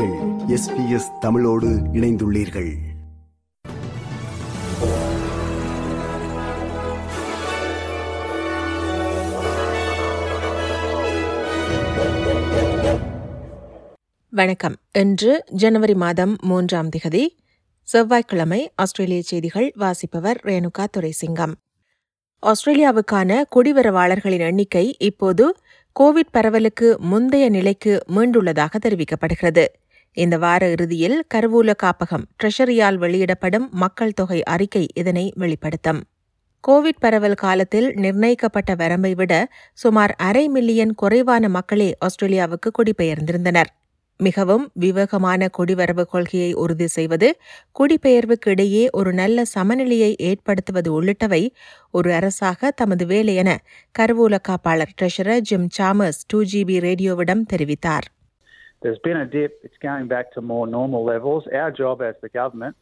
நீங்கள் எஸ்பிஎஸ் தமிழோடு இணைந்துள்ளீர்கள். வணக்கம். இன்று ஜனவரி மாதம் மூன்றாம் திகதி செவ்வாய்க்கிழமை ஆஸ்திரேலிய செய்திகள் வாசிப்பவர் ரேணுகா துரைசிங்கம். ஆஸ்திரேலியாவுக்கான குடிவரவாளர்களின் எண்ணிக்கை இப்போது கோவிட் பரவலுக்கு முந்தைய நிலைக்கு மீண்டுள்ளதாக தெரிவிக்கப்படுகிறது. இந்த வார இறுதியில் கருவூல காப்பகம் ட்ரெஷரியால் வெளியிடப்படும் மக்கள் தொகை அறிக்கை இதனை வெளிப்படுத்தும். கோவிட் பரவல் காலத்தில் நிர்ணயிக்கப்பட்ட வரம்பை விட சுமார் அரை மில்லியன் குறைவான மக்களே ஆஸ்திரேலியாவுக்கு குடிபெயர்ந்திருந்தனர். மிகவும் விவேகமான குடிவரவு கொள்கையை உறுதி செய்வது குடிபெயர்வுக்கு இடையே ஒரு நல்ல சமநிலையை ஏற்படுத்துவது உள்ளிட்டவை ஒரு அரசாக தமது வேலை என கருவூல காப்பாளர் treasurer Jim Chalmers two GB ரேடியோவிடம் தெரிவித்தார். There's been a dip. It's going back to more normal levels. Our job as the government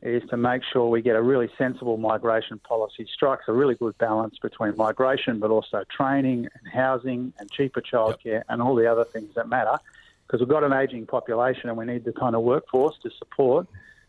is to make sure we get a really sensible migration policy, strikes a really good balance between migration, but also training and housing and cheaper childcare yep. and all the other things that matter. Because we've got an ageing population and we need the kind of workforce to support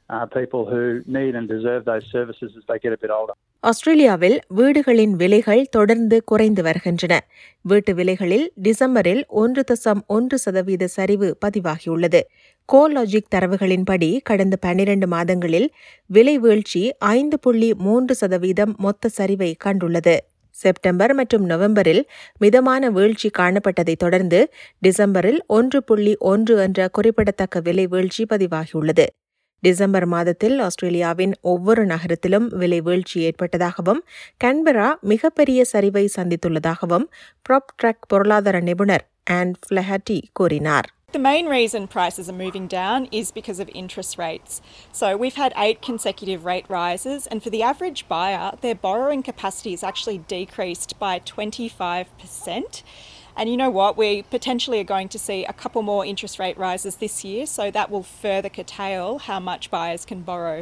uh, people who need and deserve those services as they get a bit older. ஆஸ்திரேலியாவில் வீடுகளின் விலைகள் தொடர்ந்து குறைந்து வருகின்றன. வீட்டு விலைகளில் டிசம்பரில் ஒன்று தசம் ஒன்று சதவீத சரிவு பதிவாகியுள்ளது. கோலாஜிக் தரவுகளின்படி கடந்த பனிரண்டு மாதங்களில் விலை வீழ்ச்சி ஐந்து புள்ளி மூன்று சதவீதம் மொத்த சரிவை கண்டுள்ளது. செப்டம்பர் மற்றும் நவம்பரில் மிதமான வீழ்ச்சி காணப்பட்டதைத் தொடர்ந்து டிசம்பரில் ஒன்று புள்ளி ஒன்று என்ற குறிப்பிடத்தக்க விலை வீழ்ச்சி பதிவாகியுள்ளது. டிசம்பர் மாதத்தில் ஆஸ்திரேலியாவின் ஒவ்வொரு நகரத்திலும் விலை வீழ்ச்சி ஏற்பட்டதாகவும் கன்பரா மிகப்பெரிய சரிவை சந்தித்துள்ளதாகவும் ப்ராப் ட்ரக் பொருளாதார நிபுணர் ஆண்ட் ஃபிளஹட்டி கூறினார் The main reason prices are moving down is because of interest rates. So we've had eight consecutive rate rises, and for the average buyer, their borrowing capacity is actually decreased by 25%. And you know what? We potentially are going to see a couple more interest rate rises this year, so that will further curtail how much buyers can borrow.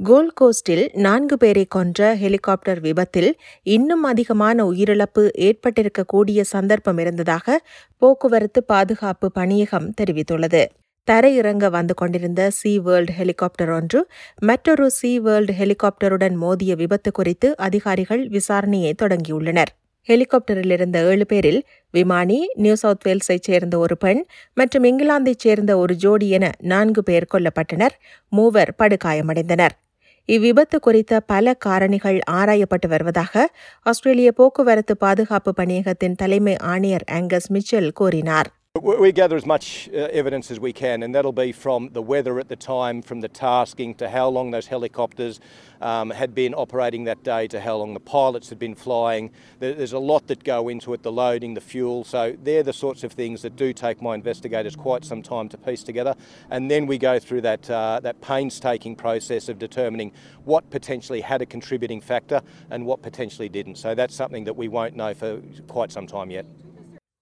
Gold கோஸ்டில் நான்கு பேரை கொன்ற helicopter விபத்தில் இன்னும் அதிகமான உயிரிழப்பு ஏற்பட்டிருக்கக்கூடிய சந்தர்ப்பம் இருந்ததாக போக்குவரத்து பாதுகாப்பு பணியகம் தெரிவித்துள்ளது தரையிறங்க வந்து கொண்டிருந்த சி வேர்ல்டு ஹெலிகாப்டர் ஒன்று மற்றொரு சி வேர்ல்டு ஹெலிகாப்டருடன் மோதிய விபத்து குறித்து அதிகாரிகள் விசாரணையை தொடங்கியுள்ளனர் ஹெலிகாப்டரில் இருந்த ஏழு பேரில் விமானி நியூ சவுத் வேல்ஸைச் சேர்ந்த ஒரு பெண் மற்றும் இங்கிலாந்தைச் சேர்ந்த ஒரு ஜோடி என நான்கு பேர் கொல்லப்பட்டனர். மூவர் படுகாயமடைந்தனர். இவ்விபத்து குறித்த பல காரணிகள் ஆராயப்பட்டு வருவதாக ஆஸ்திரேலிய போக்குவரத்து பாதுகாப்பு பணியகத்தின் தலைமை ஆணையர் ஆங்கஸ் மிச்சல் கூறினார். We gather as much uh, evidence as we can, and that'll be from the weather at the time, from the tasking to how long those helicopters um, had been operating that day, to how long the pilots had been flying. There's a lot that go into it the loading, the fuel. So they're the sorts of things that do take my investigators quite some time to piece together. And then we go through that, uh, that painstaking process of determining what potentially had a contributing factor and what potentially didn't. So that's something that we won't know for quite some time yet.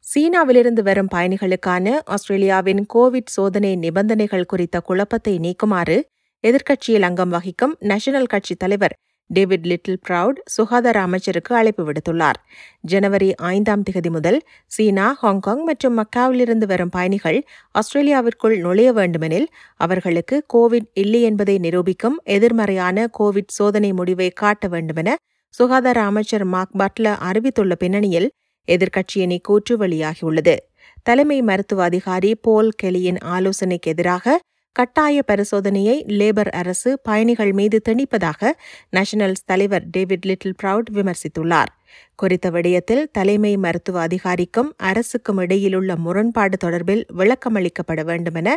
சீனாவிலிருந்து வரும் பயணிகளுக்கான ஆஸ்திரேலியாவின் Covid சோதனை நிபந்தனைகள் குறித்த குழப்பத்தை நீக்குமாறு எதிர்க்கட்சியில் அங்கம் வகிக்கும் நேஷனல் கட்சி தலைவர் டேவிட் லிட்டில் ப்ரவுட் சுகாதார அமைச்சருக்கு அழைப்பு விடுத்துள்ளார். ஜனவரி ஐந்தாம் திகதி முதல் சீனா ஹாங்காங் மற்றும் மக்காவிலிருந்து வரும் பயணிகள் ஆஸ்திரேலியாவிற்குள் நுழைய வேண்டுமெனில் அவர்களுக்கு கோவிட் இல்லை என்பதை நிரூபிக்கும் எதிர்மறையான கோவிட் சோதனை முடிவை காட்ட வேண்டுமென சுகாதார அமைச்சர் மார்க் பட்ல அறிவித்துள்ள பின்னணியில் எதிர்க்கட்சியணி கூற்று வெளியாகியுள்ளது. தலைமை மருத்துவ அதிகாரி போல் கெலியின் ஆலோசனைக்கு எதிராக கட்டாய பரிசோதனையை லேபர் அரசு பயணிகள் மீது திணிப்பதாக நேஷனல்ஸ் தலைவர் டேவிட் லிட்டில் ப்ரவுட் விமர்சித்துள்ளார் குறித்த விடயத்தில் தலைமை மருத்துவ அதிகாரிக்கும் அரசுக்கும் இடையிலுள்ள முரண்பாடு தொடர்பில் விளக்கமளிக்கப்பட வேண்டும் என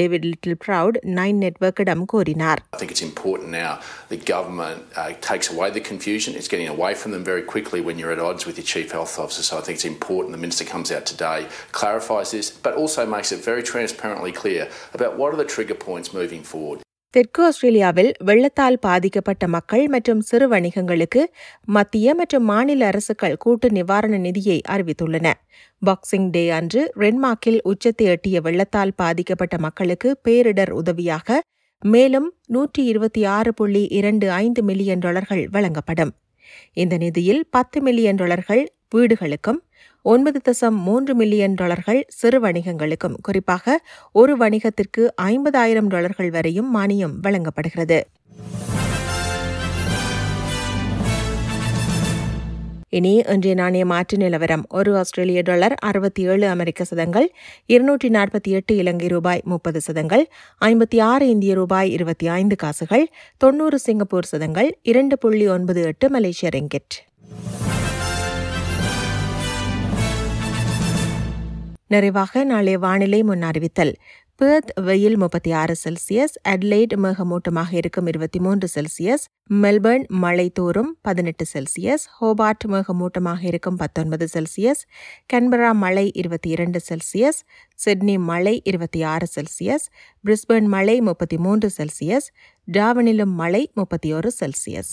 டேவிட் லிட்டில் ப்ரவுட் நைன் நெட்வொர்க்கிடம் கூறினார் I think it's important now the government uh, takes away the confusion. It's getting away from them very quickly when you're at odds with your chief health officer. So I think it's important the minister comes out today, clarifies this, but also makes it very transparently clear about what are the trigger points moving forward. தெற்கு ஆஸ்திரேலியாவில் வெள்ளத்தால் பாதிக்கப்பட்ட மக்கள் மற்றும் சிறு வணிகங்களுக்கு மத்திய மற்றும் மாநில அரசுகள் கூட்டு நிவாரண நிதியை அறிவித்துள்ளன பாக்ஸிங் டே அன்று ரென்மார்க்கில் உச்சத்தை எட்டிய வெள்ளத்தால் பாதிக்கப்பட்ட மக்களுக்கு பேரிடர் உதவியாக மேலும் நூற்றி இருபத்தி ஆறு புள்ளி இரண்டு ஐந்து மில்லியன் டாலர்கள் வழங்கப்படும் இந்த நிதியில் பத்து மில்லியன் டாலர்கள் வீடுகளுக்கும் ஒன்பது தசம் மூன்று மில்லியன் டாலர்கள் சிறு வணிகங்களுக்கும் குறிப்பாக ஒரு வணிகத்திற்கு ஐம்பதாயிரம் டாலர்கள் வரையும் மானியம் வழங்கப்படுகிறது. இனி இன்றைய நாணய மாற்று நிலவரம். ஒரு ஆஸ்திரேலிய டாலர் அறுபத்தி ஏழு அமெரிக்க சதங்கள் இருநூற்றி நாற்பத்தி எட்டு இலங்கை ரூபாய் முப்பது சதங்கள் ஐம்பத்தி ஆறு இந்திய ரூபாய் இருபத்தி ஐந்து காசுகள் தொன்னூறு சிங்கப்பூர் சதங்கள் இரண்டு புள்ளி ஒன்பது எட்டு மலேசிய ரெங்கெட். நிறைவாக நாளைய வானிலை முன் அறிவித்தல். பேர்த் வெயில் முப்பத்தி ஆறு செல்சியஸ் அட்லைட் மேகமூட்டமாக இருக்கும் இருபத்தி மூன்று செல்சியஸ் மெல்பர்ன் மழை தோறும் பதினெட்டு செல்சியஸ் ஹோபார்ட் மேகமூட்டமாக இருக்கும் பத்தொன்பது செல்சியஸ் கன்பரா மழை இருபத்தி இரண்டு செல்சியஸ் சிட்னி மழை இருபத்தி ஆறு செல்சியஸ் பிரிஸ்பர்ன் மழை முப்பத்தி மூன்று செல்சியஸ் டாவனிலும் மழை முப்பத்தி ஒரு செல்சியஸ்.